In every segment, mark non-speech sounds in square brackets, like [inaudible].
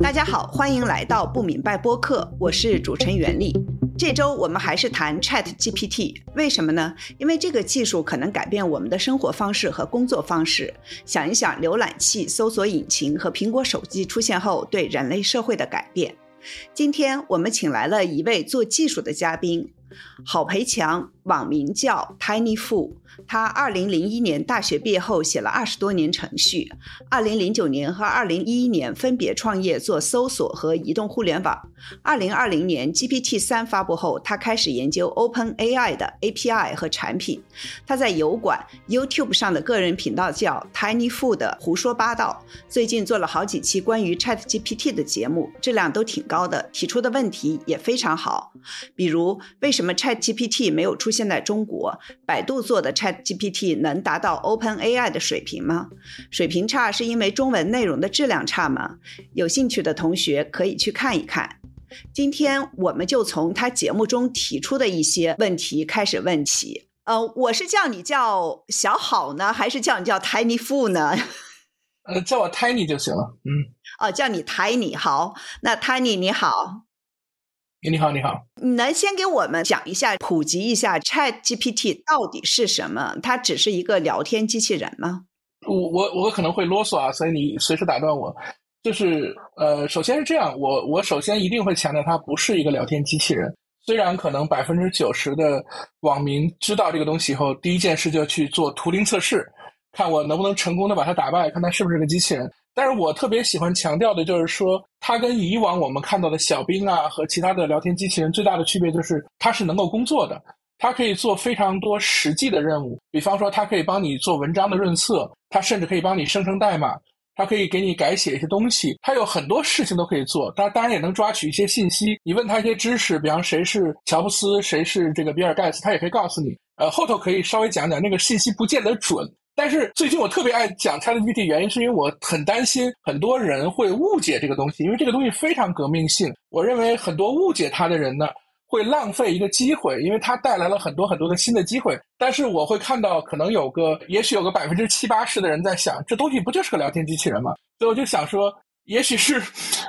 大家好，欢迎来到不明白播客，我是主持人袁丽。这周我们还是谈 Chat GPT，为什么呢？因为这个技术可能改变我们的生活方式和工作方式。想一想，浏览器、搜索引擎和苹果手机出现后对人类社会的改变。今天我们请来了一位做技术的嘉宾，郝培强，网名叫 Tiny Fool。他二零零一年大学毕业后写了二十多年程序，二零零九年和二零一一年分别创业做搜索和移动互联网。二零二零年 GPT 三发布后，他开始研究 Open AI 的 API 和产品。他在油管、YouTube 上的个人频道叫 Tiny Food，胡说八道。最近做了好几期关于 Chat GPT 的节目，质量都挺高的，提出的问题也非常好。比如，为什么 Chat GPT 没有出现在中国？百度做的 Chat GPT 能达到 Open AI 的水平吗？水平差是因为中文内容的质量差吗？有兴趣的同学可以去看一看。今天我们就从他节目中提出的一些问题开始问起。呃，我是叫你叫小好呢，还是叫你叫 Tiny Fu 呢？呃，叫我 Tiny 就行了。嗯。哦，叫你 Tiny 好。那 Tiny 你好。你好，你好。你能先给我们讲一下、普及一下 Chat GPT 到底是什么？它只是一个聊天机器人吗？我我我可能会啰嗦啊，所以你随时打断我。就是呃，首先是这样，我我首先一定会强调，它不是一个聊天机器人。虽然可能百分之九十的网民知道这个东西以后，第一件事就去做图灵测试，看我能不能成功的把它打败，看它是不是个机器人。但是我特别喜欢强调的就是说，它跟以往我们看到的小兵啊和其他的聊天机器人最大的区别就是，它是能够工作的，它可以做非常多实际的任务。比方说，它可以帮你做文章的润色，它甚至可以帮你生成代码，它可以给你改写一些东西，它有很多事情都可以做。它当然也能抓取一些信息，你问它一些知识，比方谁是乔布斯，谁是这个比尔盖茨，它也可以告诉你。呃，后头可以稍微讲讲那个信息不见得准。但是最近我特别爱讲 ChatGPT，原因是因为我很担心很多人会误解这个东西，因为这个东西非常革命性。我认为很多误解它的人呢，会浪费一个机会，因为它带来了很多很多的新的机会。但是我会看到，可能有个，也许有个百分之七八十的人在想，这东西不就是个聊天机器人吗？所以我就想说，也许是，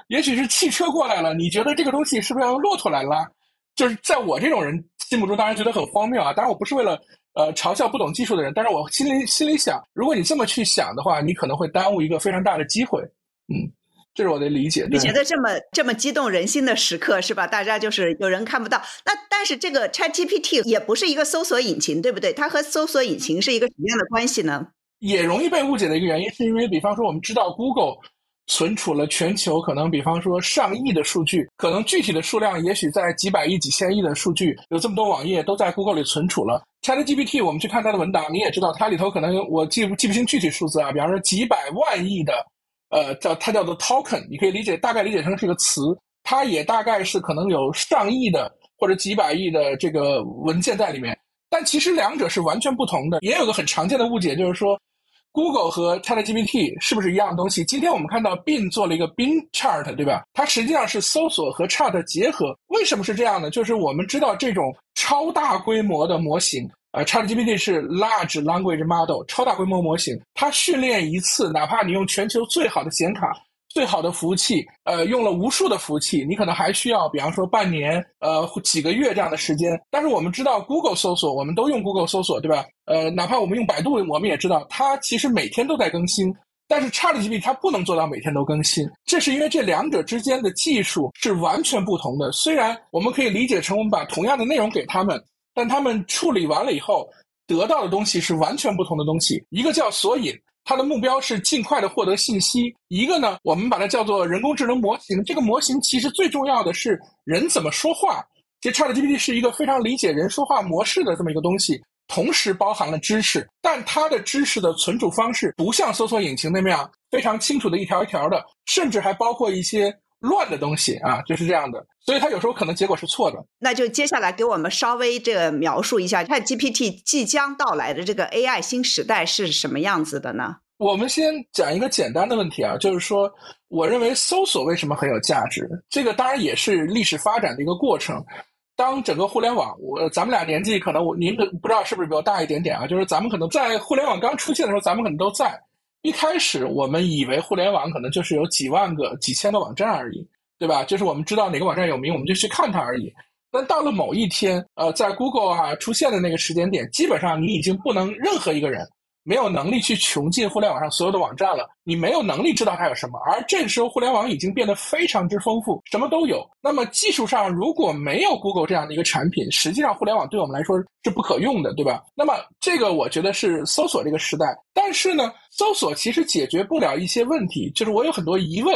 也许是汽车过来了，你觉得这个东西是不是要用骆驼来拉？就是在我这种人心目中，当然觉得很荒谬啊。当然我不是为了。呃，嘲笑不懂技术的人，但是我心里心里想，如果你这么去想的话，你可能会耽误一个非常大的机会。嗯，这是我的理解。你觉得这么这么激动人心的时刻是吧？大家就是有人看不到。那但是这个 Chat GPT 也不是一个搜索引擎，对不对？它和搜索引擎是一个什么样的关系呢？也容易被误解的一个原因，是因为比方说我们知道 Google。存储了全球可能，比方说上亿的数据，可能具体的数量也许在几百亿、几千亿的数据，有这么多网页都在 Google 里存储了。ChatGPT，我们去看它的文档，你也知道，它里头可能我记不记不清具体数字啊，比方说几百万亿的，呃，叫它叫做 token，你可以理解大概理解成是个词，它也大概是可能有上亿的或者几百亿的这个文件在里面，但其实两者是完全不同的。也有个很常见的误解，就是说。Google 和 ChatGPT 是不是一样的东西？今天我们看到 Bing 做了一个 Bing Chart，对吧？它实际上是搜索和 Chart 结合。为什么是这样呢？就是我们知道这种超大规模的模型，呃，ChatGPT 是 Large Language Model，超大规模模型，它训练一次，哪怕你用全球最好的显卡。最好的服务器，呃，用了无数的服务器，你可能还需要，比方说半年，呃，几个月这样的时间。但是我们知道，Google 搜索，我们都用 Google 搜索，对吧？呃，哪怕我们用百度，我们也知道，它其实每天都在更新。但是 ChatGPT 它不能做到每天都更新，这是因为这两者之间的技术是完全不同的。虽然我们可以理解成我们把同样的内容给他们，但他们处理完了以后得到的东西是完全不同的东西。一个叫索引。它的目标是尽快的获得信息。一个呢，我们把它叫做人工智能模型。这个模型其实最重要的是人怎么说话。其实 ChatGPT 是一个非常理解人说话模式的这么一个东西，同时包含了知识，但它的知识的存储方式不像搜索引擎那样非常清楚的一条一条的，甚至还包括一些。乱的东西啊，就是这样的，所以它有时候可能结果是错的。那就接下来给我们稍微这个描述一下，ChatGPT 即将到来的这个 AI 新时代是什么样子的呢？我们先讲一个简单的问题啊，就是说，我认为搜索为什么很有价值？这个当然也是历史发展的一个过程。当整个互联网，我咱们俩年纪可能我您不知道是不是比我大一点点啊？就是咱们可能在互联网刚出现的时候，咱们可能都在。一开始我们以为互联网可能就是有几万个、几千个网站而已，对吧？就是我们知道哪个网站有名，我们就去看它而已。但到了某一天，呃，在 Google 啊出现的那个时间点，基本上你已经不能任何一个人。没有能力去穷尽互联网上所有的网站了，你没有能力知道它有什么。而这个时候，互联网已经变得非常之丰富，什么都有。那么技术上如果没有 Google 这样的一个产品，实际上互联网对我们来说是不可用的，对吧？那么这个我觉得是搜索这个时代。但是呢，搜索其实解决不了一些问题，就是我有很多疑问，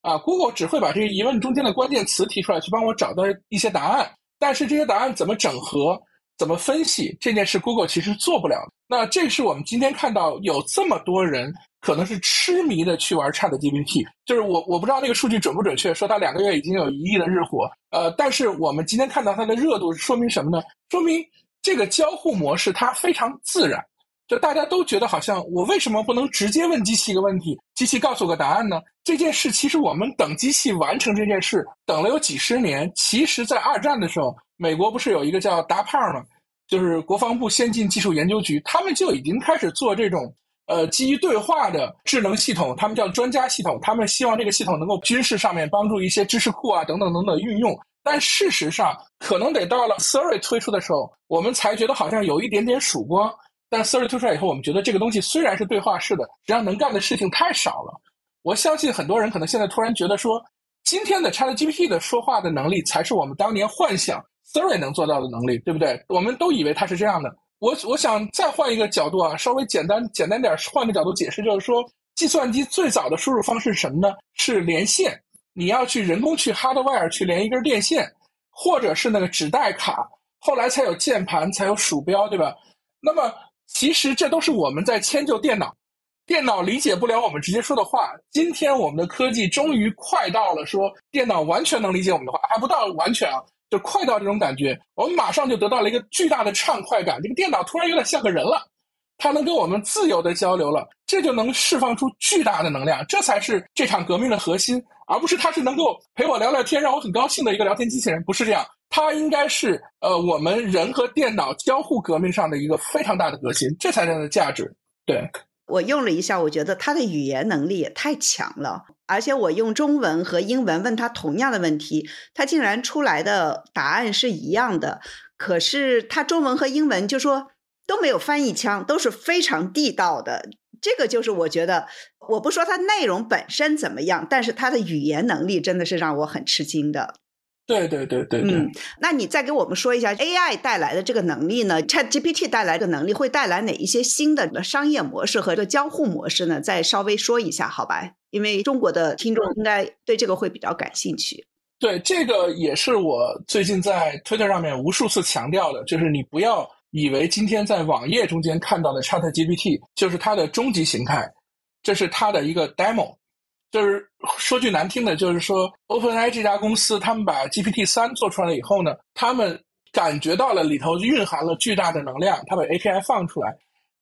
啊，Google 只会把这些疑问中间的关键词提出来，去帮我找到一些答案。但是这些答案怎么整合？怎么分析这件事？Google 其实做不了。那这是我们今天看到有这么多人可能是痴迷的去玩 Chat GPT。就是我我不知道那个数据准不准确，说它两个月已经有一亿的日活。呃，但是我们今天看到它的热度，说明什么呢？说明这个交互模式它非常自然。就大家都觉得好像我为什么不能直接问机器一个问题，机器告诉我个答案呢？这件事其实我们等机器完成这件事等了有几十年。其实，在二战的时候。美国不是有一个叫达帕吗？就是国防部先进技术研究局，他们就已经开始做这种呃基于对话的智能系统，他们叫专家系统。他们希望这个系统能够军事上面帮助一些知识库啊等等等等运用。但事实上，可能得到了 Siri 推出的时候，我们才觉得好像有一点点曙光。但 Siri 推出来以后，我们觉得这个东西虽然是对话式的，实际上能干的事情太少了。我相信很多人可能现在突然觉得说，今天的 ChatGPT 的说话的能力才是我们当年幻想。Siri 能做到的能力，对不对？我们都以为它是这样的。我我想再换一个角度啊，稍微简单简单点，换个角度解释，就是说，计算机最早的输入方式是什么呢？是连线，你要去人工去 hardware 去连一根电线，或者是那个纸带卡，后来才有键盘，才有鼠标，对吧？那么其实这都是我们在迁就电脑，电脑理解不了我们直接说的话。今天我们的科技终于快到了，说电脑完全能理解我们的话，还不到完全啊。就快到这种感觉，我们马上就得到了一个巨大的畅快感。这个电脑突然有点像个人了，它能跟我们自由的交流了，这就能释放出巨大的能量。这才是这场革命的核心，而不是它是能够陪我聊聊天，让我很高兴的一个聊天机器人。不是这样，它应该是呃我们人和电脑交互革命上的一个非常大的革新，这才是它的价值。对。我用了一下，我觉得他的语言能力也太强了，而且我用中文和英文问他同样的问题，他竟然出来的答案是一样的。可是他中文和英文就说都没有翻译腔，都是非常地道的。这个就是我觉得，我不说它内容本身怎么样，但是它的语言能力真的是让我很吃惊的。对对对对，嗯，那你再给我们说一下 AI 带来的这个能力呢？ChatGPT 带来的能力会带来哪一些新的商业模式和这个交互模式呢？再稍微说一下，好吧？因为中国的听众应该对这个会比较感兴趣。对，这个也是我最近在 Twitter 上面无数次强调的，就是你不要以为今天在网页中间看到的 ChatGPT 就是它的终极形态，这是它的一个 demo。就是说句难听的，就是说，OpenAI 这家公司，他们把 GPT 三做出来了以后呢，他们感觉到了里头蕴含了巨大的能量，他把 API 放出来，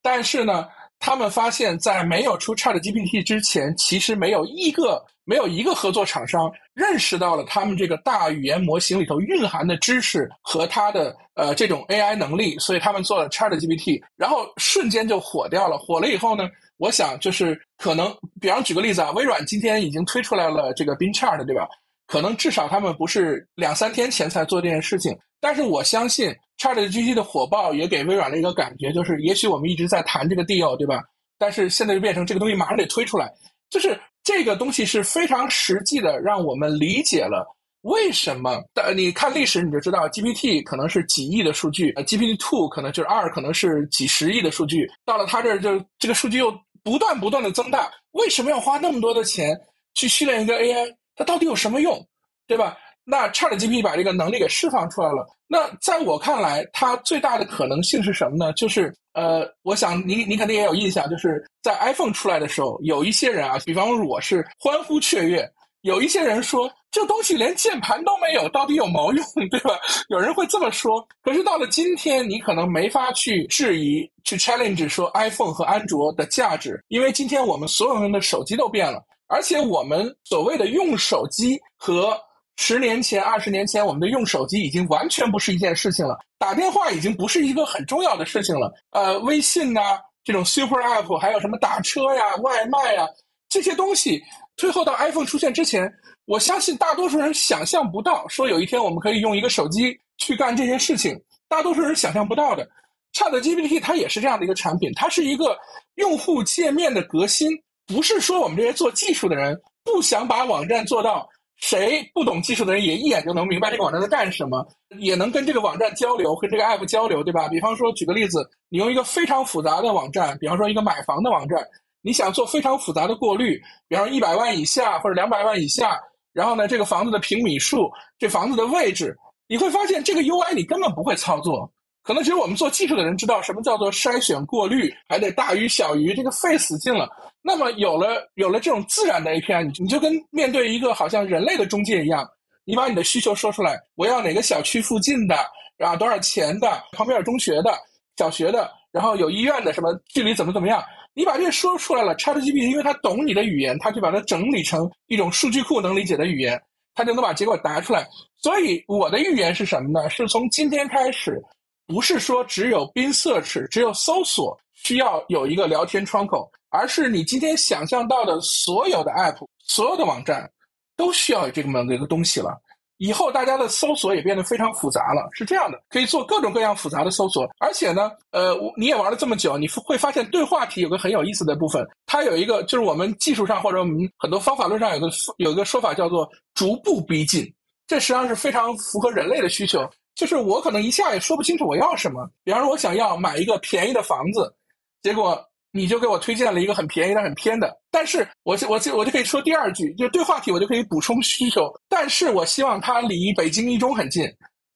但是呢，他们发现，在没有出 ChatGPT 之前，其实没有一个没有一个合作厂商认识到了他们这个大语言模型里头蕴含的知识和它的呃这种 AI 能力，所以他们做了 ChatGPT，然后瞬间就火掉了。火了以后呢？我想就是可能，比方举个例子啊，微软今天已经推出来了这个 Bing Chat，对吧？可能至少他们不是两三天前才做这件事情，但是我相信 ChatGPT 的火爆也给微软了一个感觉，就是也许我们一直在谈这个 deal，对吧？但是现在就变成这个东西马上得推出来，就是这个东西是非常实际的，让我们理解了为什么。呃，你看历史你就知道，GPT 可能是几亿的数据，呃，GPT Two 可能就是二，可能是几十亿的数据，到了他这儿就这个数据又。不断不断的增大，为什么要花那么多的钱去训练一个 AI？它到底有什么用，对吧？那 ChatGPT 把这个能力给释放出来了。那在我看来，它最大的可能性是什么呢？就是呃，我想你你肯定也有印象，就是在 iPhone 出来的时候，有一些人啊，比方说我是欢呼雀跃。有一些人说，这东西连键盘都没有，到底有毛用，对吧？有人会这么说。可是到了今天，你可能没法去质疑、去 challenge 说 iPhone 和安卓的价值，因为今天我们所有人的手机都变了，而且我们所谓的用手机和十年前、二十年前我们的用手机已经完全不是一件事情了。打电话已经不是一个很重要的事情了。呃，微信呐。这种 super app，还有什么打车呀、外卖呀这些东西，推后到 iPhone 出现之前，我相信大多数人想象不到，说有一天我们可以用一个手机去干这些事情，大多数人想象不到的。ChatGPT 它也是这样的一个产品，它是一个用户界面的革新，不是说我们这些做技术的人不想把网站做到。谁不懂技术的人也一眼就能明白这个网站在干什么，也能跟这个网站交流，跟这个 app 交流，对吧？比方说，举个例子，你用一个非常复杂的网站，比方说一个买房的网站，你想做非常复杂的过滤，比方说一百万以下或者两百万以下，然后呢，这个房子的平米数，这房子的位置，你会发现这个 UI 你根本不会操作。可能只有我们做技术的人知道什么叫做筛选过滤，还得大于小于，这个费死劲了。那么有了有了这种自然的 API，你你就跟面对一个好像人类的中介一样，你把你的需求说出来，我要哪个小区附近的，然后多少钱的，旁边有中学的、小学的，然后有医院的，什么距离怎么怎么样，你把这些说出来了，ChatGPT 因为它懂你的语言，它就把它整理成一种数据库能理解的语言，它就能把结果答出来。所以我的预言是什么呢？是从今天开始。不是说只有 Bin Search 只有搜索需要有一个聊天窗口，而是你今天想象到的所有的 App、所有的网站都需要有这么的一个东西了。以后大家的搜索也变得非常复杂了，是这样的，可以做各种各样复杂的搜索。而且呢，呃，你也玩了这么久，你会发现对话题有个很有意思的部分，它有一个就是我们技术上或者我们很多方法论上有个有一个说法叫做逐步逼近，这实际上是非常符合人类的需求。就是我可能一下也说不清楚我要什么，比方说我想要买一个便宜的房子，结果你就给我推荐了一个很便宜但很偏的，但是我就我就我就可以说第二句，就对话题我就可以补充需求，但是我希望它离北京一中很近，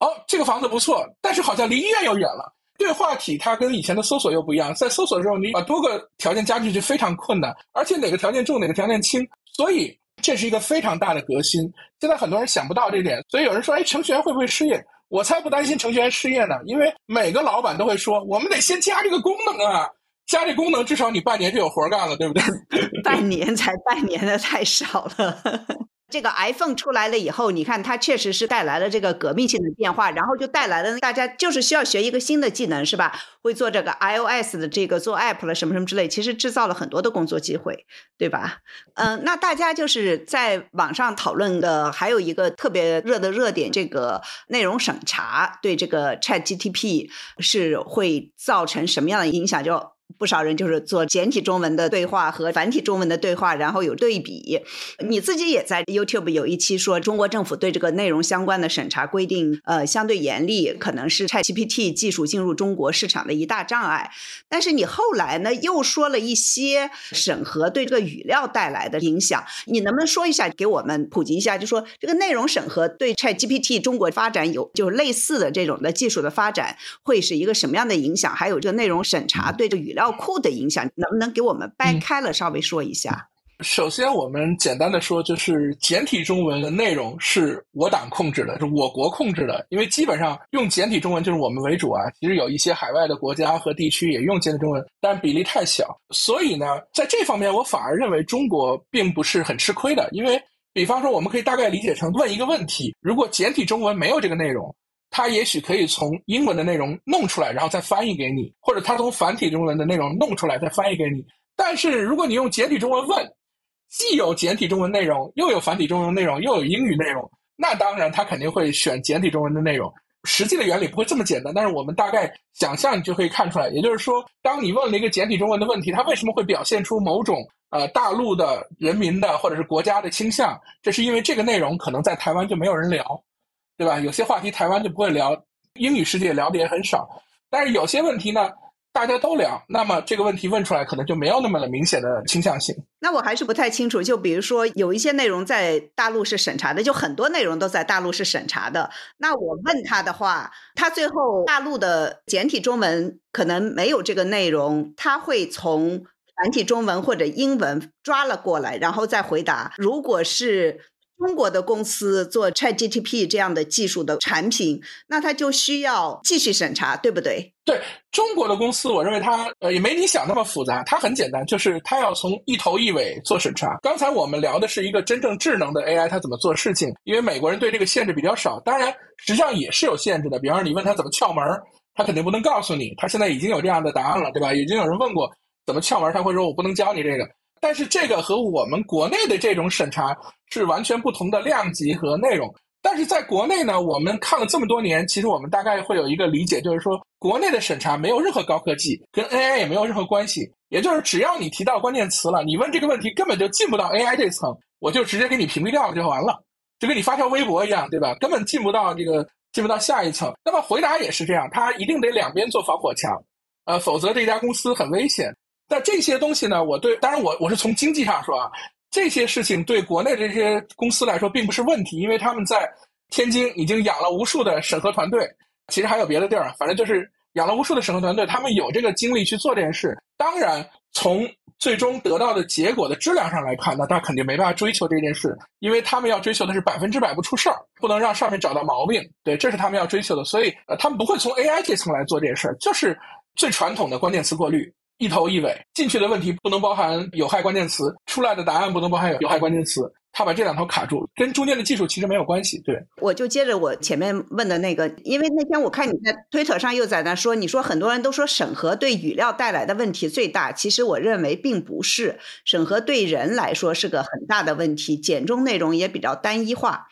哦，这个房子不错，但是好像离医院又远了。对话体它跟以前的搜索又不一样，在搜索的时候你把多个条件加进去非常困难，而且哪个条件重哪个条件轻，所以这是一个非常大的革新。现在很多人想不到这点，所以有人说，哎，程序员会不会失业？我才不担心程序员失业呢，因为每个老板都会说，我们得先加这个功能啊，加这功能至少你半年就有活干了，对不对？[laughs] [laughs] 半年才半年的太少了。[laughs] 这个 iPhone 出来了以后，你看它确实是带来了这个革命性的变化，然后就带来了大家就是需要学一个新的技能，是吧？会做这个 iOS 的这个做 App 了什么什么之类，其实制造了很多的工作机会，对吧？嗯，那大家就是在网上讨论的还有一个特别热的热点，这个内容审查对这个 ChatGPT 是会造成什么样的影响？就不少人就是做简体中文的对话和繁体中文的对话，然后有对比。你自己也在 YouTube 有一期说，中国政府对这个内容相关的审查规定，呃，相对严厉，可能是 ChatGPT 技术进入中国市场的一大障碍。但是你后来呢，又说了一些审核对这个语料带来的影响。你能不能说一下，给我们普及一下？就说这个内容审核对 ChatGPT 中国发展有就是类似的这种的技术的发展，会是一个什么样的影响？还有这个内容审查对这语料库的影响，能不能给我们掰开了稍微说一下？首先，我们简单的说，就是简体中文的内容是我党控制的，是我国控制的。因为基本上用简体中文就是我们为主啊。其实有一些海外的国家和地区也用简体中文，但比例太小。所以呢，在这方面，我反而认为中国并不是很吃亏的。因为，比方说，我们可以大概理解成问一个问题：如果简体中文没有这个内容。他也许可以从英文的内容弄出来，然后再翻译给你，或者他从繁体中文的内容弄出来再翻译给你。但是如果你用简体中文问，既有简体中文内容，又有繁体中文内容，又有英语内容，那当然他肯定会选简体中文的内容。实际的原理不会这么简单，但是我们大概想象，你就可以看出来。也就是说，当你问了一个简体中文的问题，它为什么会表现出某种呃大陆的人民的或者是国家的倾向？这是因为这个内容可能在台湾就没有人聊。对吧？有些话题台湾就不会聊，英语世界聊的也很少。但是有些问题呢，大家都聊，那么这个问题问出来可能就没有那么的明显的倾向性。那我还是不太清楚。就比如说，有一些内容在大陆是审查的，就很多内容都在大陆是审查的。那我问他的话，他最后大陆的简体中文可能没有这个内容，他会从繁体中文或者英文抓了过来，然后再回答。如果是中国的公司做 ChatGTP 这样的技术的产品，那它就需要继续审查，对不对？对中国的公司，我认为它呃也没你想那么复杂，它很简单，就是它要从一头一尾做审查。刚才我们聊的是一个真正智能的 AI，它怎么做事情？因为美国人对这个限制比较少，当然实际上也是有限制的。比方说你问他怎么撬门，他肯定不能告诉你，他现在已经有这样的答案了，对吧？已经有人问过怎么窍门，他会说我不能教你这个。但是这个和我们国内的这种审查是完全不同的量级和内容。但是在国内呢，我们看了这么多年，其实我们大概会有一个理解，就是说国内的审查没有任何高科技，跟 AI 也没有任何关系。也就是只要你提到关键词了，你问这个问题根本就进不到 AI 这层，我就直接给你屏蔽掉了就完了，就跟你发条微博一样，对吧？根本进不到这个进不到下一层。那么回答也是这样，它一定得两边做防火墙，呃，否则这家公司很危险。但这些东西呢，我对，当然我我是从经济上说啊，这些事情对国内这些公司来说并不是问题，因为他们在天津已经养了无数的审核团队，其实还有别的地儿，反正就是养了无数的审核团队，他们有这个精力去做这件事。当然，从最终得到的结果的质量上来看，那他肯定没办法追求这件事，因为他们要追求的是百分之百不出事儿，不能让上面找到毛病。对，这是他们要追求的，所以呃，他们不会从 AI 这层来做这件事儿，就是最传统的关键词过滤。一头一尾进去的问题不能包含有害关键词，出来的答案不能包含有有害关键词，他把这两头卡住，跟中间的技术其实没有关系。对，我就接着我前面问的那个，因为那天我看你在推特上又在那说，你说很多人都说审核对语料带来的问题最大，其实我认为并不是，审核对人来说是个很大的问题，简中内容也比较单一化，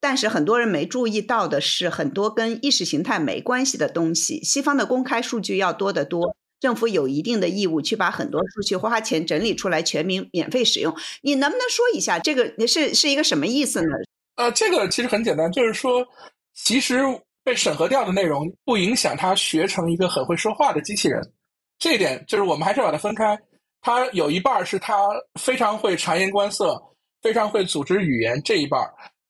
但是很多人没注意到的是，很多跟意识形态没关系的东西，西方的公开数据要多得多。政府有一定的义务去把很多数据花钱整理出来，全民免费使用。你能不能说一下这个是是一个什么意思呢？呃，这个其实很简单，就是说，其实被审核掉的内容不影响他学成一个很会说话的机器人。这一点就是我们还是把它分开。它有一半是他非常会察言观色，非常会组织语言这一半。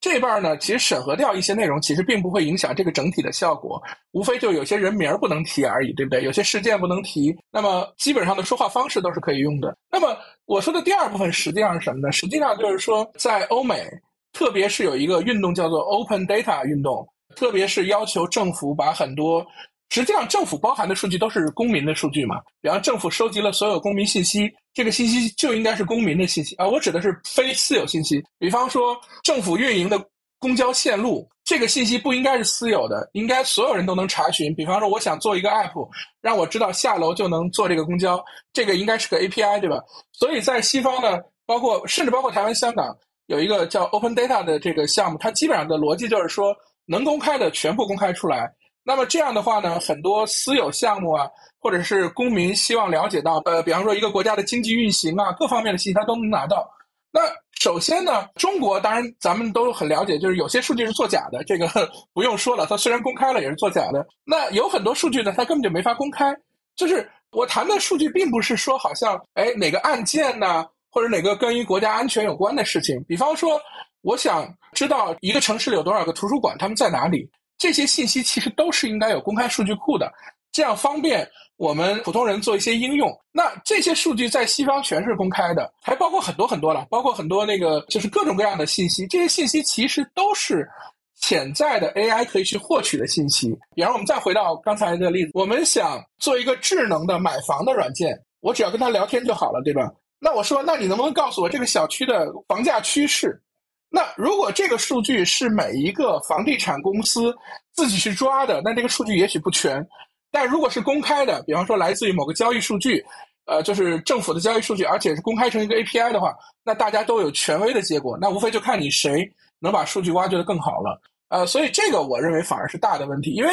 这半呢，其实审核掉一些内容，其实并不会影响这个整体的效果，无非就有些人名不能提而已，对不对？有些事件不能提，那么基本上的说话方式都是可以用的。那么我说的第二部分实际上是什么呢？实际上就是说，在欧美，特别是有一个运动叫做 Open Data 运动，特别是要求政府把很多。实际上，政府包含的数据都是公民的数据嘛？比方，政府收集了所有公民信息，这个信息就应该是公民的信息啊。我指的是非私有信息。比方说，政府运营的公交线路，这个信息不应该是私有的，应该所有人都能查询。比方说，我想做一个 app，让我知道下楼就能坐这个公交，这个应该是个 API，对吧？所以在西方呢，包括甚至包括台湾、香港，有一个叫 Open Data 的这个项目，它基本上的逻辑就是说，能公开的全部公开出来。那么这样的话呢，很多私有项目啊，或者是公民希望了解到，呃，比方说一个国家的经济运行啊，各方面的信息他都能拿到。那首先呢，中国当然咱们都很了解，就是有些数据是作假的，这个 [laughs] 不用说了，它虽然公开了也是作假的。那有很多数据呢，它根本就没法公开。就是我谈的数据，并不是说好像哎哪个案件呢，或者哪个跟于国家安全有关的事情。比方说，我想知道一个城市里有多少个图书馆，他们在哪里。这些信息其实都是应该有公开数据库的，这样方便我们普通人做一些应用。那这些数据在西方全是公开的，还包括很多很多了，包括很多那个就是各种各样的信息。这些信息其实都是潜在的 AI 可以去获取的信息。比方，我们再回到刚才的例子，我们想做一个智能的买房的软件，我只要跟他聊天就好了，对吧？那我说，那你能不能告诉我这个小区的房价趋势？那如果这个数据是每一个房地产公司自己去抓的，那这个数据也许不全。但如果是公开的，比方说来自于某个交易数据，呃，就是政府的交易数据，而且是公开成一个 API 的话，那大家都有权威的结果。那无非就看你谁能把数据挖掘的更好了。呃，所以这个我认为反而是大的问题。因为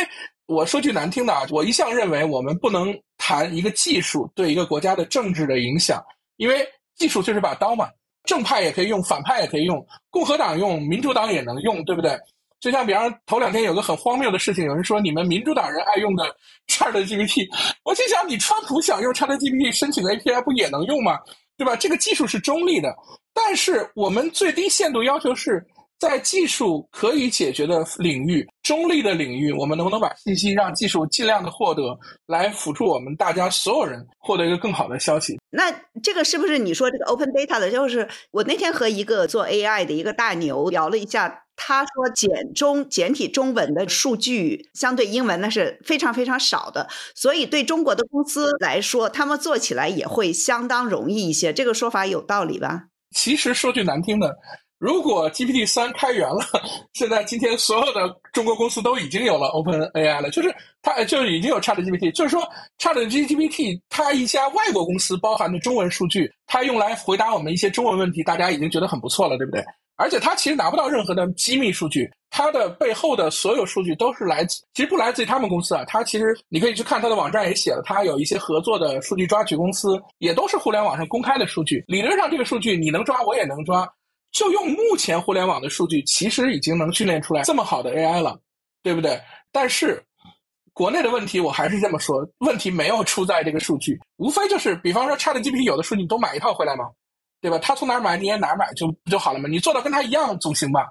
我说句难听的啊，我一向认为我们不能谈一个技术对一个国家的政治的影响，因为技术就是把刀嘛。正派也可以用，反派也可以用，共和党用，民主党也能用，对不对？就像比方头两天有个很荒谬的事情，有人说你们民主党人爱用的 [laughs] ChatGPT，我心想你川普想用 ChatGPT 申请的 API 不也能用吗？对吧？这个技术是中立的，但是我们最低限度要求是。在技术可以解决的领域，中立的领域，我们能不能把信息让技术尽量的获得，来辅助我们大家所有人获得一个更好的消息？那这个是不是你说这个 open data 的？就是我那天和一个做 AI 的一个大牛聊了一下，他说简中简体中文的数据相对英文那是非常非常少的，所以对中国的公司来说，他们做起来也会相当容易一些。这个说法有道理吧？其实说句难听的。如果 GPT 三开源了，[laughs] 现在今天所有的中国公司都已经有了 Open AI 了，就是它就已经有 Chat GPT，就是说 Chat GPT 它一家外国公司包含的中文数据，它用来回答我们一些中文问题，大家已经觉得很不错了，对不对？而且它其实拿不到任何的机密数据，它的背后的所有数据都是来自，其实不来自于他们公司啊。它其实你可以去看它的网站也写了，它有一些合作的数据抓取公司，也都是互联网上公开的数据。理论上这个数据你能抓，我也能抓。就用目前互联网的数据，其实已经能训练出来这么好的 AI 了，对不对？但是国内的问题我还是这么说，问题没有出在这个数据，无非就是比方说 ChatGPT 有的数据你都买一套回来吗？对吧？他从哪儿买你也哪儿买就不就好了吗？你做到跟他一样总行吧？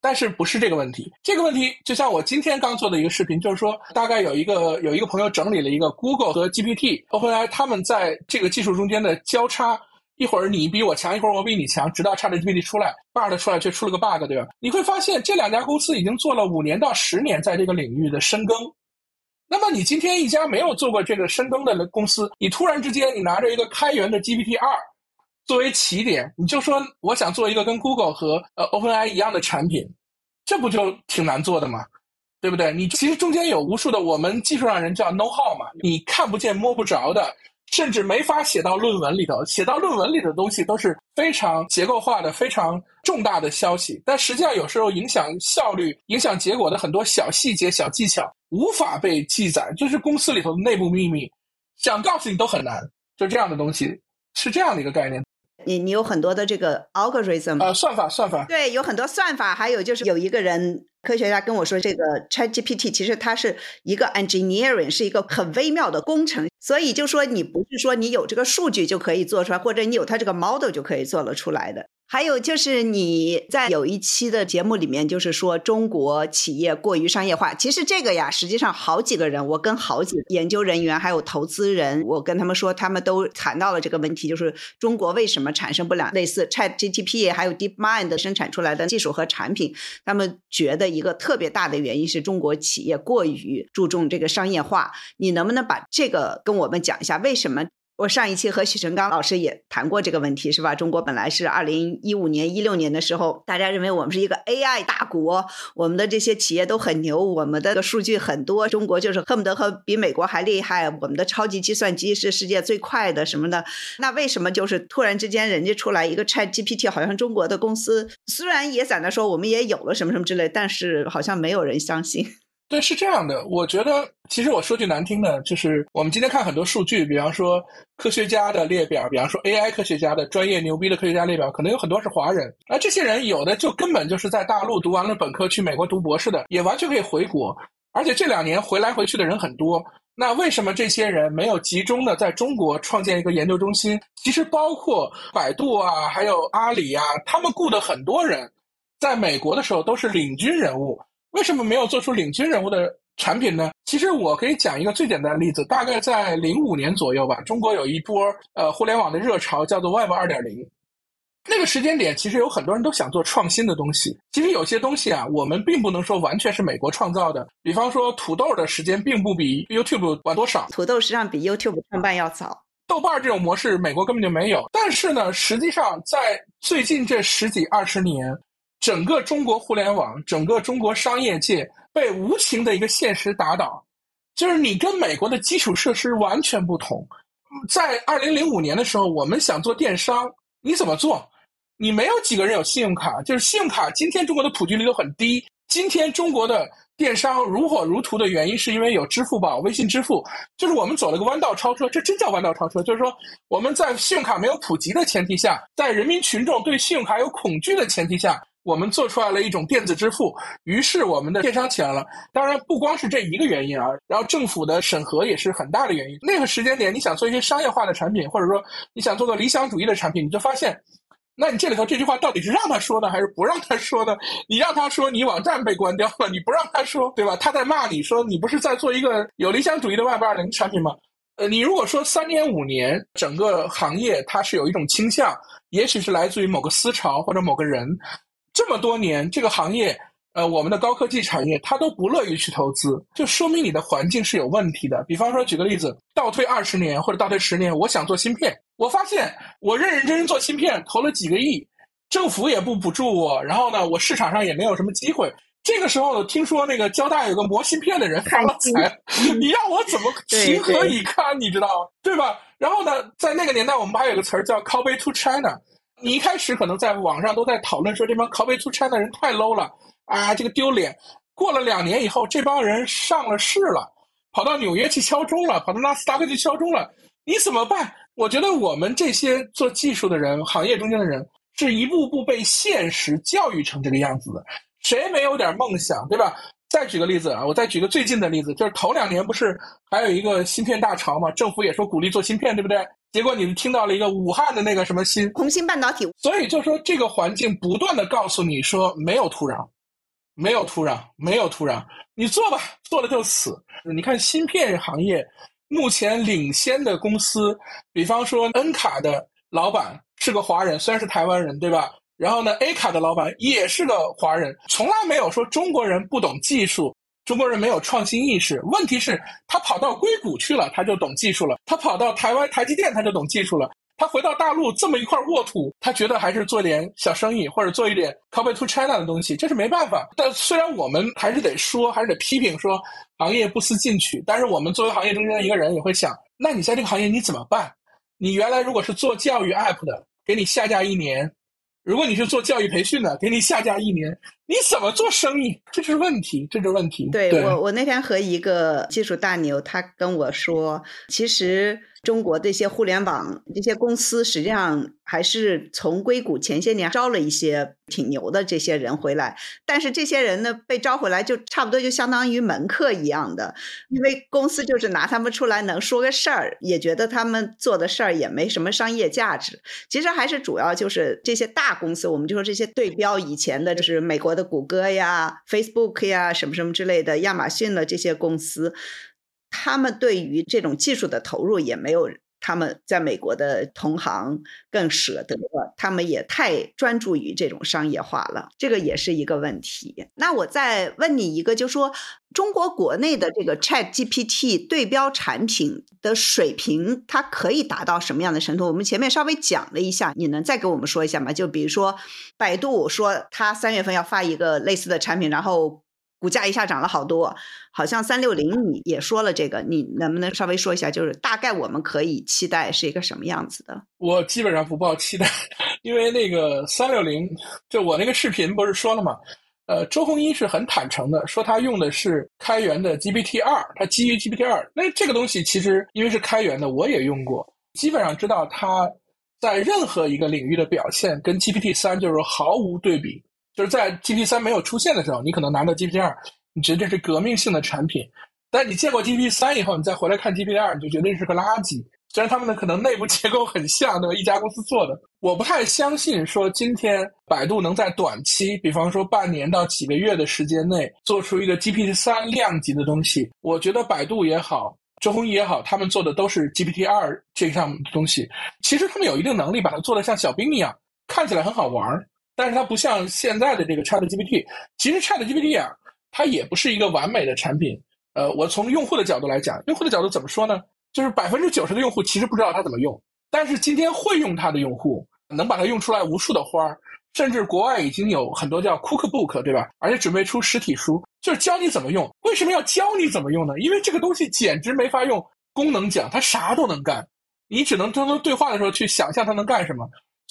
但是不是这个问题？这个问题就像我今天刚做的一个视频，就是说大概有一个有一个朋友整理了一个 Google 和 gpto 和 ai 他们在这个技术中间的交叉，一会儿你比我强，一会儿我比你强，直到 ChatGPT 出来，bug 出来却出了个 bug，对吧？你会发现这两家公司已经做了五年到十年在这个领域的深耕。那么你今天一家没有做过这个深耕的公司，你突然之间你拿着一个开源的 GPT 二。作为起点，你就说我想做一个跟 Google 和呃 OpenAI 一样的产品，这不就挺难做的吗？对不对？你其实中间有无数的我们技术上人叫 know how 嘛，你看不见摸不着的，甚至没法写到论文里头。写到论文里的东西都是非常结构化的、非常重大的消息，但实际上有时候影响效率、影响结果的很多小细节、小技巧无法被记载，就是公司里头的内部秘密，想告诉你都很难。就这样的东西是这样的一个概念。你你有很多的这个 algorithm 呃算法算法对有很多算法，还有就是有一个人科学家跟我说，这个 Chat GPT 其实它是一个 engineering，是一个很微妙的工程，所以就说你不是说你有这个数据就可以做出来，或者你有它这个 model 就可以做了出来的。还有就是你在有一期的节目里面，就是说中国企业过于商业化。其实这个呀，实际上好几个人，我跟好几研究人员还有投资人，我跟他们说，他们都谈到了这个问题，就是中国为什么产生不了类似 Chat GTP 还有 DeepMind 生产出来的技术和产品？他们觉得一个特别大的原因是中国企业过于注重这个商业化。你能不能把这个跟我们讲一下，为什么？我上一期和许成刚老师也谈过这个问题，是吧？中国本来是二零一五年、一六年的时候，大家认为我们是一个 AI 大国，我们的这些企业都很牛，我们的数据很多，中国就是恨不得和比美国还厉害，我们的超级计算机是世界最快的什么的。那为什么就是突然之间人家出来一个 Chat GPT，好像中国的公司虽然也在那说我们也有了什么什么之类，但是好像没有人相信。对，是这样的。我觉得，其实我说句难听的，就是我们今天看很多数据，比方说科学家的列表，比方说 AI 科学家的专业牛逼的科学家列表，可能有很多是华人。而这些人有的就根本就是在大陆读完了本科去美国读博士的，也完全可以回国。而且这两年回来回去的人很多。那为什么这些人没有集中的在中国创建一个研究中心？其实包括百度啊，还有阿里啊，他们雇的很多人，在美国的时候都是领军人物。为什么没有做出领军人物的产品呢？其实我可以讲一个最简单的例子，大概在零五年左右吧，中国有一波呃互联网的热潮，叫做 Web 二点零。那个时间点，其实有很多人都想做创新的东西。其实有些东西啊，我们并不能说完全是美国创造的。比方说，土豆的时间并不比 YouTube 晚多少。土豆实际上比 YouTube 创办要早。豆瓣这种模式，美国根本就没有。但是呢，实际上在最近这十几二十年。整个中国互联网，整个中国商业界被无情的一个现实打倒，就是你跟美国的基础设施完全不同。在二零零五年的时候，我们想做电商，你怎么做？你没有几个人有信用卡，就是信用卡。今天中国的普及率都很低。今天中国的电商如火如荼的原因，是因为有支付宝、微信支付，就是我们走了个弯道超车。这真叫弯道超车，就是说我们在信用卡没有普及的前提下，在人民群众对信用卡有恐惧的前提下。我们做出来了一种电子支付，于是我们的电商起来了。当然不光是这一个原因啊，然后政府的审核也是很大的原因。那个时间点，你想做一些商业化的产品，或者说你想做个理想主义的产品，你就发现，那你这里头这句话到底是让他说呢还是不让他说呢？你让他说，你网站被关掉了；你不让他说，对吧？他在骂你说你不是在做一个有理想主义的 Web 二零产品吗？呃，你如果说三年五年整个行业它是有一种倾向，也许是来自于某个思潮或者某个人。这么多年，这个行业，呃，我们的高科技产业，它都不乐于去投资，就说明你的环境是有问题的。比方说，举个例子，倒退二十年或者倒退十年，我想做芯片，我发现我认认真真做芯片，投了几个亿，政府也不补助我，然后呢，我市场上也没有什么机会。这个时候，听说那个交大有个磨芯片的人发了财，你让我怎么情何以堪？你知道吗？对吧？然后呢，在那个年代，我们还有个词儿叫 “copy to China”。你一开始可能在网上都在讨论说这帮 “copy to China” 人太 low 了啊，这个丢脸。过了两年以后，这帮人上了市了，跑到纽约去敲钟了，跑到纳斯达克去敲钟了，你怎么办？我觉得我们这些做技术的人，行业中间的人，是一步步被现实教育成这个样子的。谁没有点梦想，对吧？再举个例子啊，我再举个最近的例子，就是头两年不是还有一个芯片大潮嘛？政府也说鼓励做芯片，对不对？结果你们听到了一个武汉的那个什么芯红芯半导体，所以就说这个环境不断的告诉你说没有土壤，没有土壤，没有土壤，你做吧，做了就死。你看芯片行业目前领先的公司，比方说 N 卡的老板是个华人，虽然是台湾人，对吧？然后呢，A 卡的老板也是个华人，从来没有说中国人不懂技术，中国人没有创新意识。问题是，他跑到硅谷去了，他就懂技术了；他跑到台湾台积电，他就懂技术了；他回到大陆这么一块沃土，他觉得还是做点小生意或者做一点 copy to China 的东西，这是没办法。但虽然我们还是得说，还是得批评说行业不思进取，但是我们作为行业中间的一个人也会想：那你在这个行业你怎么办？你原来如果是做教育 app 的，给你下架一年。如果你是做教育培训的，给你下架一年，你怎么做生意？这是问题，这是问题。对我，我那天和一个技术大牛，他跟我说，其实。中国这些互联网这些公司，实际上还是从硅谷前些年招了一些挺牛的这些人回来，但是这些人呢被招回来就差不多就相当于门客一样的，因为公司就是拿他们出来能说个事儿，也觉得他们做的事儿也没什么商业价值。其实还是主要就是这些大公司，我们就说这些对标以前的，就是美国的谷歌呀、Facebook 呀什么什么之类的，亚马逊的这些公司。他们对于这种技术的投入也没有他们在美国的同行更舍得，他们也太专注于这种商业化了，这个也是一个问题。那我再问你一个，就说中国国内的这个 Chat GPT 对标产品的水平，它可以达到什么样的程度？我们前面稍微讲了一下，你能再给我们说一下吗？就比如说百度说它三月份要发一个类似的产品，然后。股价一下涨了好多，好像三六零你也说了这个，你能不能稍微说一下，就是大概我们可以期待是一个什么样子的？我基本上不抱期待，[laughs] 因为那个三六零，就我那个视频不是说了吗？呃，周鸿祎是很坦诚的，说他用的是开源的 GPT 二，它基于 GPT 二。那这个东西其实因为是开源的，我也用过，基本上知道它在任何一个领域的表现跟 GPT 三就是毫无对比。就是在 GPT 三没有出现的时候，你可能拿到 GPT 二，你觉得这是革命性的产品。但你见过 GPT 三以后，你再回来看 GPT 二，你就觉得这是个垃圾。虽然他们的可能内部结构很像，对吧？一家公司做的，我不太相信说今天百度能在短期，比方说半年到几个月的时间内，做出一个 GPT 三量级的东西。我觉得百度也好，周鸿祎也好，他们做的都是 GPT 二这项东西。其实他们有一定能力把它做的像小兵一样，看起来很好玩儿。但是它不像现在的这个 Chat GPT，其实 Chat GPT 啊，它也不是一个完美的产品。呃，我从用户的角度来讲，用户的角度怎么说呢？就是百分之九十的用户其实不知道它怎么用，但是今天会用它的用户，能把它用出来无数的花儿，甚至国外已经有很多叫 Cookbook，对吧？而且准备出实体书，就是教你怎么用。为什么要教你怎么用呢？因为这个东西简直没法用功能讲，它啥都能干，你只能跟它对话的时候去想象它能干什么。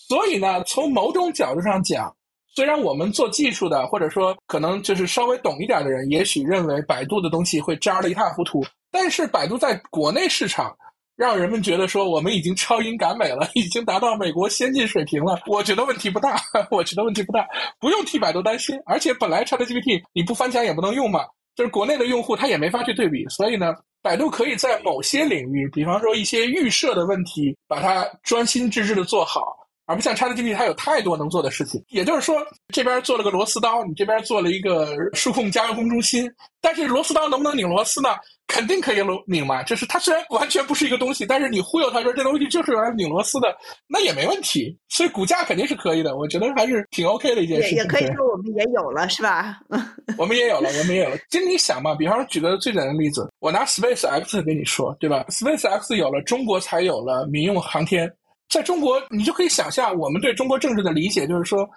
所以呢，从某种角度上讲，虽然我们做技术的，或者说可能就是稍微懂一点的人，也许认为百度的东西会渣的一塌糊涂，但是百度在国内市场，让人们觉得说我们已经超英赶美了，已经达到美国先进水平了。我觉得问题不大，[laughs] 我觉得问题不大，不用替百度担心。而且本来 ChatGPT 你不翻墙也不能用嘛，就是国内的用户他也没法去对比，所以呢，百度可以在某些领域，比方说一些预设的问题，把它专心致志的做好。而不像 ChatGPT，它有太多能做的事情。也就是说，这边做了个螺丝刀，你这边做了一个数控加工中心。但是螺丝刀能不能拧螺丝呢？肯定可以拧嘛。就是它虽然完全不是一个东西，但是你忽悠它说这东西就是用来拧螺丝的，那也没问题。所以股价肯定是可以的。我觉得还是挺 OK 的一件事情。也可以说我们也有了，是吧？[laughs] 我们也有了，我们也有了。其实你想嘛，比方说举个最简单的例子，我拿 Space X 跟你说，对吧？Space X 有了，中国才有了民用航天。在中国，你就可以想象我们对中国政治的理解，就是说，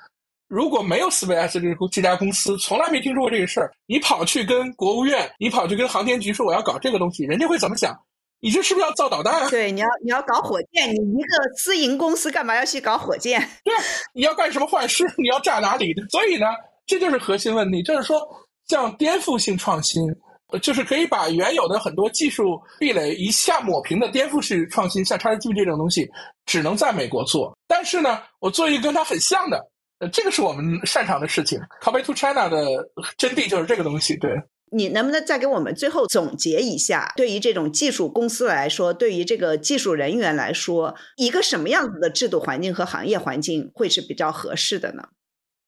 如果没有 SpaceX 这这家公司，从来没听说过这个事儿，你跑去跟国务院，你跑去跟航天局说我要搞这个东西，人家会怎么想？你这是不是要造导弹？对，你要你要搞火箭，你一个私营公司干嘛要去搞火箭？[laughs] 对，你要干什么坏事？你要炸哪里？所以呢，这就是核心问题，就是说，像颠覆性创新，就是可以把原有的很多技术壁垒一下抹平的颠覆式创新，像 ChatGPT 这种东西，只能在美国做。但是呢，我做一个跟它很像的，呃，这个是我们擅长的事情。Copy to China 的真谛就是这个东西，对。你能不能再给我们最后总结一下？对于这种技术公司来说，对于这个技术人员来说，一个什么样子的制度环境和行业环境会是比较合适的呢？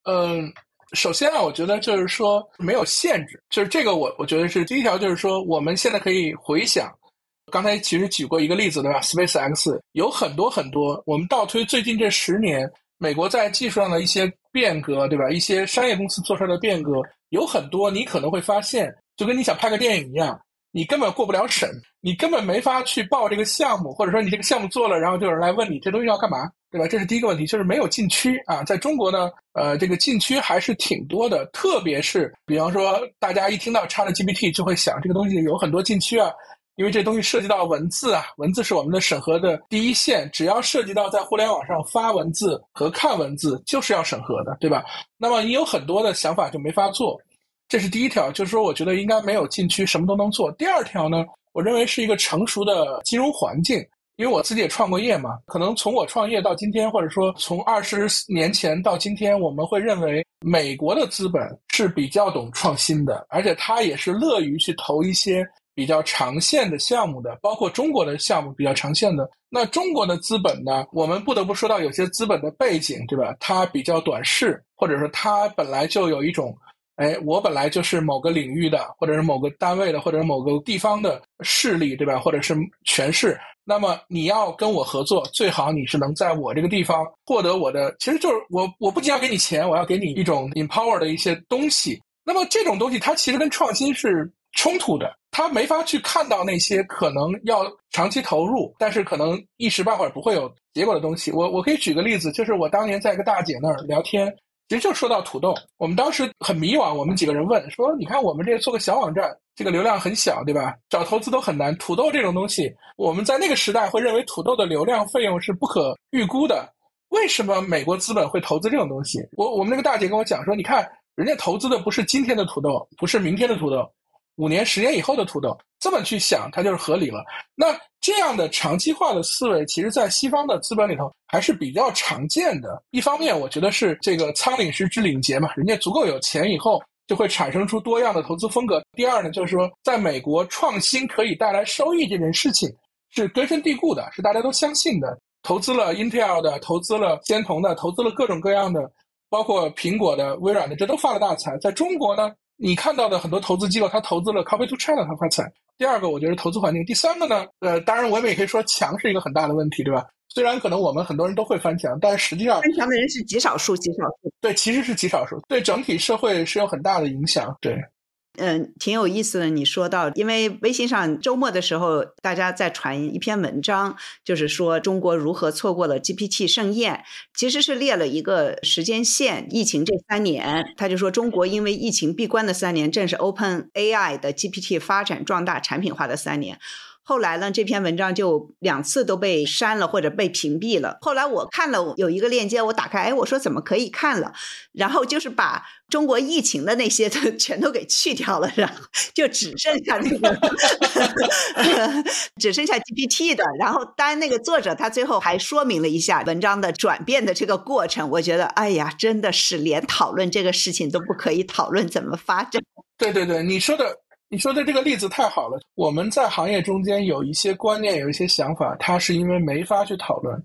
嗯，首先啊，我觉得就是说没有限制，就是这个我我觉得是第一条，就是说我们现在可以回想，刚才其实举过一个例子对吧？Space X 有很多很多，我们倒推最近这十年，美国在技术上的一些变革对吧？一些商业公司做出来的变革。有很多你可能会发现，就跟你想拍个电影一样，你根本过不了审，你根本没法去报这个项目，或者说你这个项目做了，然后就有人来问你这东西要干嘛，对吧？这是第一个问题，就是没有禁区啊。在中国呢，呃，这个禁区还是挺多的，特别是比方说，大家一听到 ChatGPT 就会想这个东西有很多禁区啊，因为这东西涉及到文字啊，文字是我们的审核的第一线，只要涉及到在互联网上发文字和看文字，就是要审核的，对吧？那么你有很多的想法就没法做，这是第一条，就是说我觉得应该没有禁区，什么都能做。第二条呢，我认为是一个成熟的金融环境，因为我自己也创过业嘛，可能从我创业到今天，或者说从二十年前到今天，我们会认为美国的资本是比较懂创新的，而且他也是乐于去投一些比较长线的项目的，包括中国的项目比较长线的。那中国的资本呢？我们不得不说到有些资本的背景，对吧？它比较短视，或者说它本来就有一种，哎，我本来就是某个领域的，或者是某个单位的，或者是某个地方的势力，对吧？或者是权势。那么你要跟我合作，最好你是能在我这个地方获得我的，其实就是我，我不仅要给你钱，我要给你一种 empower 的一些东西。那么这种东西它其实跟创新是冲突的。他没法去看到那些可能要长期投入，但是可能一时半会儿不会有结果的东西。我我可以举个例子，就是我当年在一个大姐那儿聊天，其实就说到土豆。我们当时很迷惘，我们几个人问说：“你看我们这做个小网站，这个流量很小，对吧？找投资都很难。土豆这种东西，我们在那个时代会认为土豆的流量费用是不可预估的。为什么美国资本会投资这种东西？我我们那个大姐跟我讲说：你看人家投资的不是今天的土豆，不是明天的土豆。”五年、十年以后的土豆，这么去想，它就是合理了。那这样的长期化的思维，其实在西方的资本里头还是比较常见的。一方面，我觉得是这个仓廪实之领结嘛，人家足够有钱以后，就会产生出多样的投资风格。第二呢，就是说，在美国创新可以带来收益这件事情是根深蒂固的，是大家都相信的。投资了 Intel 的，投资了仙童的，投资了各种各样的，包括苹果的、微软的，这都发了大财。在中国呢？你看到的很多投资机构，他投资了 Copy to China，他发财。第二个，我觉得投资环境。第三个呢，呃，当然我们也可以说墙是一个很大的问题，对吧？虽然可能我们很多人都会翻墙，但实际上翻墙的人是极少数，极少数。对，其实是极少数，对整体社会是有很大的影响。对。嗯，挺有意思的。你说到，因为微信上周末的时候，大家在传一篇文章，就是说中国如何错过了 GPT 盛宴，其实是列了一个时间线，疫情这三年，他就说中国因为疫情闭关的三年，正是 Open AI 的 GPT 发展壮大、产品化的三年。后来呢，这篇文章就两次都被删了或者被屏蔽了。后来我看了有一个链接，我打开，哎，我说怎么可以看了？然后就是把中国疫情的那些的全都给去掉了，然后就只剩下那个，[laughs] 只剩下 GPT 的。然后当那个作者他最后还说明了一下文章的转变的这个过程。我觉得，哎呀，真的是连讨论这个事情都不可以讨论怎么发展。对对对，你说的。你说的这个例子太好了。我们在行业中间有一些观念，有一些想法，它是因为没法去讨论，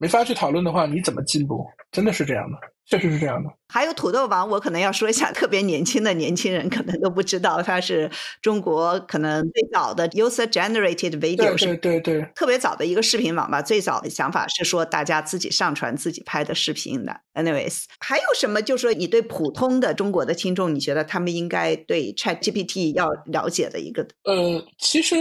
没法去讨论的话，你怎么进步？真的是这样的。确实是这样的。还有土豆网，我可能要说一下，特别年轻的年轻人可能都不知道，它是中国可能最早的 user generated video，对对对，特别早的一个视频网吧。最早的想法是说，大家自己上传自己拍的视频的。Anyways，还有什么？就说你对普通的中国的听众，你觉得他们应该对 Chat GPT 要了解的一个？呃，其实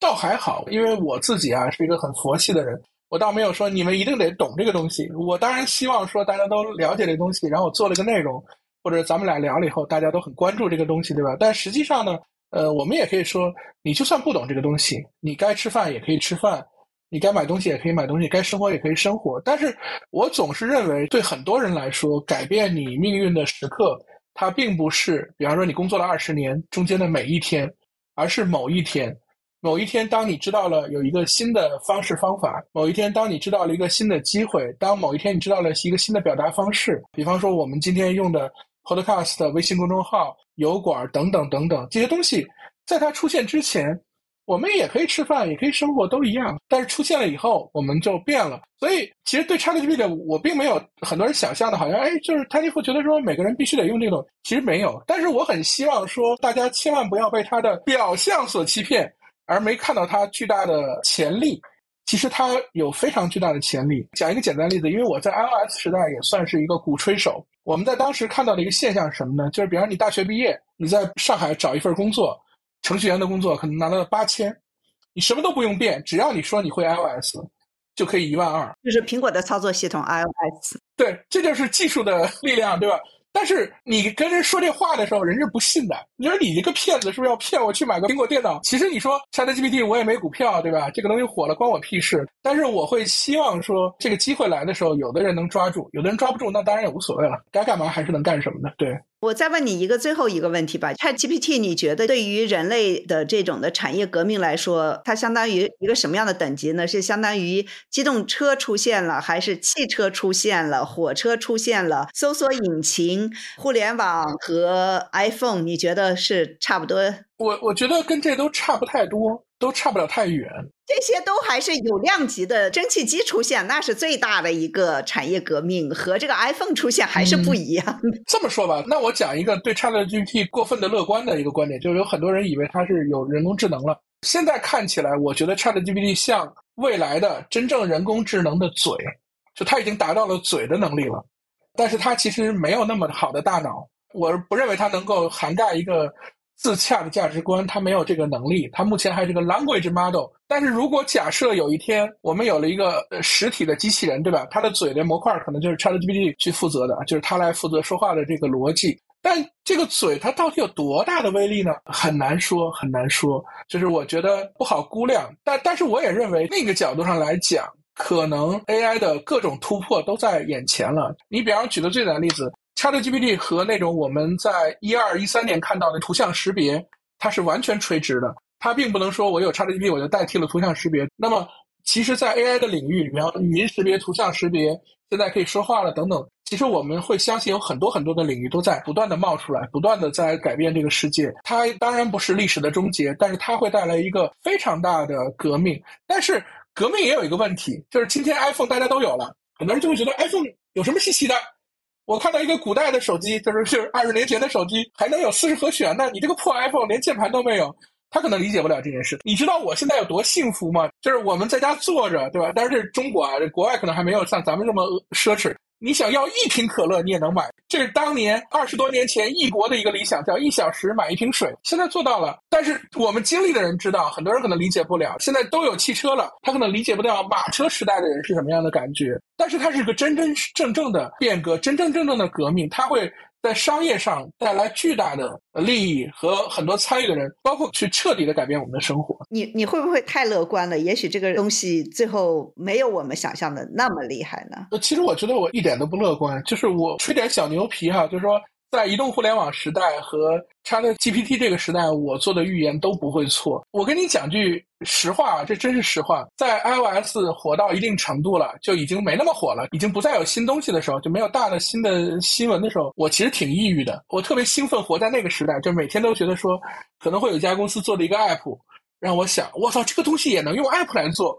倒还好，因为我自己啊是一个很佛系的人。我倒没有说你们一定得懂这个东西。我当然希望说大家都了解这个东西，然后我做了个内容，或者咱们俩聊了以后，大家都很关注这个东西，对吧？但实际上呢，呃，我们也可以说，你就算不懂这个东西，你该吃饭也可以吃饭，你该买东西也可以买东西，该生活也可以生活。但是我总是认为，对很多人来说，改变你命运的时刻，它并不是，比方说你工作了二十年中间的每一天，而是某一天。某一天，当你知道了有一个新的方式方法；某一天，当你知道了一个新的机会；当某一天你知道了一个新的表达方式，比方说我们今天用的 Podcast、微信公众号、油管等等等等这些东西，在它出现之前，我们也可以吃饭，也可以生活，都一样。但是出现了以后，我们就变了。所以，其实对 ChatGPT，我并没有很多人想象的，好像哎，就是他就会觉得说每个人必须得用这种，其实没有。但是我很希望说，大家千万不要被它的表象所欺骗。而没看到它巨大的潜力，其实它有非常巨大的潜力。讲一个简单例子，因为我在 iOS 时代也算是一个鼓吹手。我们在当时看到的一个现象是什么呢？就是比方你大学毕业，你在上海找一份工作，程序员的工作可能拿到了八千，你什么都不用变，只要你说你会 iOS，就可以一万二。就是苹果的操作系统 iOS。对，这就是技术的力量，对吧？但是你跟人说这话的时候，人是不信的。你说你一个骗子是不是要骗我去买个苹果电脑？其实你说 ChatGPT 我也没股票，对吧？这个东西火了关我屁事。但是我会希望说，这个机会来的时候，有的人能抓住，有的人抓不住，那当然也无所谓了。该干嘛还是能干什么的，对。我再问你一个最后一个问题吧，ChatGPT，你觉得对于人类的这种的产业革命来说，它相当于一个什么样的等级呢？是相当于机动车出现了，还是汽车出现了，火车出现了，搜索引擎、互联网和 iPhone？你觉得是差不多？我我觉得跟这都差不太多。都差不了太远，这些都还是有量级的蒸汽机出现，那是最大的一个产业革命，和这个 iPhone 出现还是不一样。[laughs] 这么说吧，那我讲一个对 ChatGPT 过分的乐观的一个观点，就是有很多人以为它是有人工智能了。现在看起来，我觉得 ChatGPT 像未来的真正人工智能的嘴，就它已经达到了嘴的能力了，但是它其实没有那么好的大脑。我不认为它能够涵盖一个。自洽的价值观，它没有这个能力。它目前还是个 language model。但是如果假设有一天我们有了一个实体的机器人，对吧？它的嘴的模块可能就是 ChatGPT 去负责的，就是它来负责说话的这个逻辑。但这个嘴它到底有多大的威力呢？很难说，很难说。就是我觉得不好估量。但但是我也认为，另一个角度上来讲，可能 AI 的各种突破都在眼前了。你比方举个最简单的例子。ChatGPT 和那种我们在一二一三年看到的图像识别，它是完全垂直的。它并不能说我有 ChatGPT 我就代替了图像识别。那么，其实，在 AI 的领域里面，语音识别、图像识别，现在可以说话了等等。其实我们会相信有很多很多的领域都在不断的冒出来，不断的在改变这个世界。它当然不是历史的终结，但是它会带来一个非常大的革命。但是革命也有一个问题，就是今天 iPhone 大家都有了，很多人就会觉得 iPhone 有什么稀奇的？我看到一个古代的手机，就是是 [laughs] 二十年前的手机，还能有四十和弦呢。你这个破 iPhone 连键盘都没有，他可能理解不了这件事。你知道我现在有多幸福吗？就是我们在家坐着，对吧？但是这是中国啊，这国外可能还没有像咱们这么奢侈。你想要一瓶可乐，你也能买。这是当年二十多年前异国的一个理想，叫一小时买一瓶水。现在做到了，但是我们经历的人知道，很多人可能理解不了。现在都有汽车了，他可能理解不了马车时代的人是什么样的感觉。但是它是一个真真正正的变革，真真正正的革命，它会。在商业上带来巨大的利益和很多参与的人，包括去彻底的改变我们的生活。你你会不会太乐观了？也许这个东西最后没有我们想象的那么厉害呢？呃，其实我觉得我一点都不乐观，就是我吹点小牛皮哈，就是说。在移动互联网时代和 Chat GPT 这个时代，我做的预言都不会错。我跟你讲句实话啊，这真是实话。在 iOS 火到一定程度了，就已经没那么火了，已经不再有新东西的时候，就没有大的新的新闻的时候，我其实挺抑郁的。我特别兴奋，活在那个时代，就每天都觉得说，可能会有一家公司做的一个 App，让我想，我操，这个东西也能用 App 来做。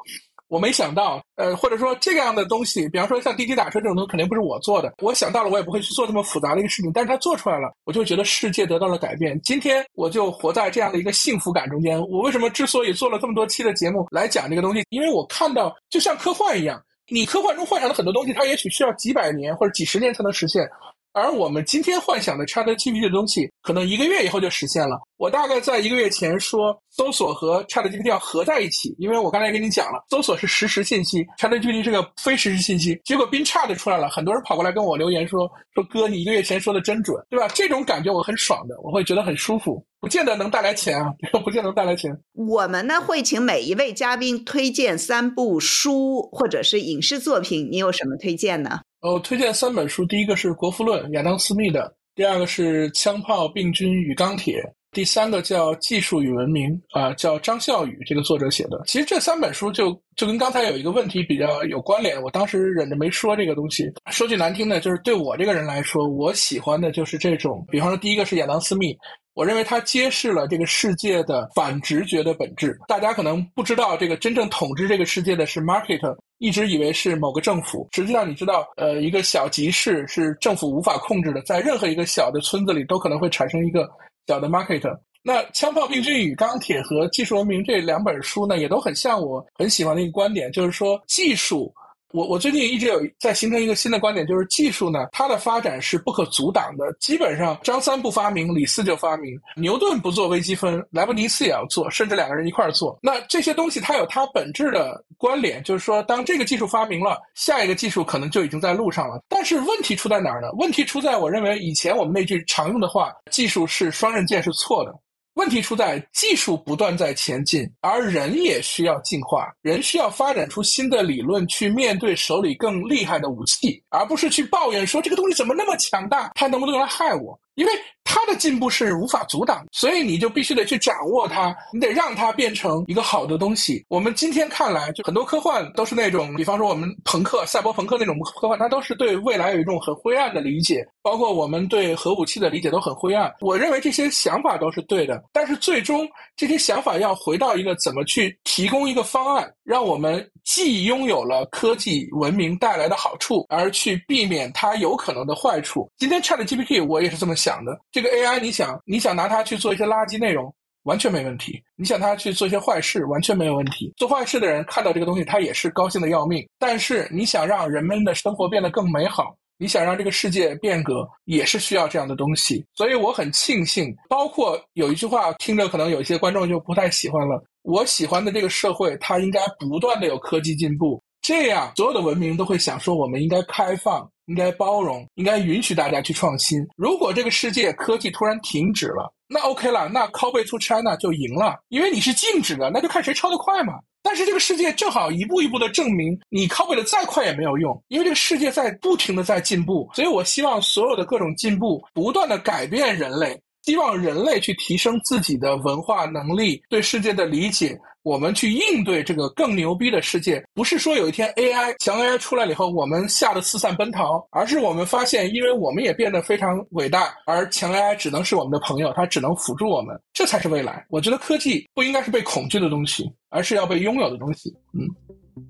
我没想到，呃，或者说这样的东西，比方说像滴滴打车这种东西，肯定不是我做的。我想到了，我也不会去做这么复杂的一个事情。但是他做出来了，我就觉得世界得到了改变。今天我就活在这样的一个幸福感中间。我为什么之所以做了这么多期的节目来讲这个东西？因为我看到，就像科幻一样，你科幻中幻想的很多东西，它也许需要几百年或者几十年才能实现。而我们今天幻想的 ChatGPT 的东西，可能一个月以后就实现了。我大概在一个月前说，搜索和 ChatGPT 要合在一起，因为我刚才跟你讲了，搜索是实时信息，ChatGPT 是个非实时信息。结果 Bin Chat 出来了，很多人跑过来跟我留言说：“说哥，你一个月前说的真准，对吧？”这种感觉我很爽的，我会觉得很舒服，不见得能带来钱啊，[laughs] 不见得能带来钱。我们呢会请每一位嘉宾推荐三部书或者是影视作品，你有什么推荐呢？我，推荐三本书，第一个是《国富论》，亚当·斯密的；第二个是《枪炮、病菌与钢铁》；第三个叫《技术与文明》，啊，叫张孝宇这个作者写的。其实这三本书就就跟刚才有一个问题比较有关联，我当时忍着没说这个东西。说句难听的，就是对我这个人来说，我喜欢的就是这种，比方说第一个是亚当·斯密。我认为它揭示了这个世界的反直觉的本质。大家可能不知道，这个真正统治这个世界的是 market，一直以为是某个政府。实际上，你知道，呃，一个小集市是政府无法控制的，在任何一个小的村子里都可能会产生一个小的 market。那《枪炮、病菌与钢铁》和《技术文明》这两本书呢，也都很像我很喜欢的一个观点，就是说技术。我我最近一直有在形成一个新的观点，就是技术呢，它的发展是不可阻挡的。基本上，张三不发明，李四就发明；牛顿不做微积分，莱布尼茨也要做，甚至两个人一块儿做。那这些东西它有它本质的关联，就是说，当这个技术发明了，下一个技术可能就已经在路上了。但是问题出在哪儿呢？问题出在我认为以前我们那句常用的话：“技术是双刃剑”是错的。问题出在技术不断在前进，而人也需要进化，人需要发展出新的理论去面对手里更厉害的武器，而不是去抱怨说这个东西怎么那么强大，它能不能用来害我？因为它的进步是无法阻挡，所以你就必须得去掌握它，你得让它变成一个好的东西。我们今天看来，就很多科幻都是那种，比方说我们朋克、赛博朋克那种科幻，它都是对未来有一种很灰暗的理解，包括我们对核武器的理解都很灰暗。我认为这些想法都是对的，但是最终这些想法要回到一个怎么去提供一个方案，让我们既拥有了科技文明带来的好处，而去避免它有可能的坏处。今天 Chat GPT 我也是这么。想的这个 AI，你想你想拿它去做一些垃圾内容，完全没问题；你想它去做一些坏事，完全没有问题。做坏事的人看到这个东西，他也是高兴的要命。但是你想让人们的生活变得更美好，你想让这个世界变革，也是需要这样的东西。所以我很庆幸，包括有一句话听着可能有一些观众就不太喜欢了。我喜欢的这个社会，它应该不断的有科技进步，这样所有的文明都会想说，我们应该开放。应该包容，应该允许大家去创新。如果这个世界科技突然停止了，那 OK 了，那 Copy to China 就赢了，因为你是静止的，那就看谁抄得快嘛。但是这个世界正好一步一步的证明，你 Copy 的再快也没有用，因为这个世界在不停的在进步。所以我希望所有的各种进步不断的改变人类，希望人类去提升自己的文化能力，对世界的理解。我们去应对这个更牛逼的世界，不是说有一天 AI 强 AI 出来了以后，我们吓得四散奔逃，而是我们发现，因为我们也变得非常伟大，而强 AI 只能是我们的朋友，它只能辅助我们，这才是未来。我觉得科技不应该是被恐惧的东西，而是要被拥有的东西。嗯，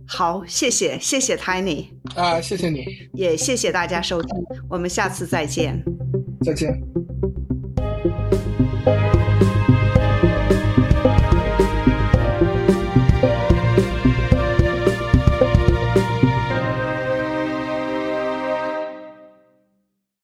好，谢谢，谢谢 Tiny 啊，谢谢你，也谢谢大家收听，我们下次再见，再见。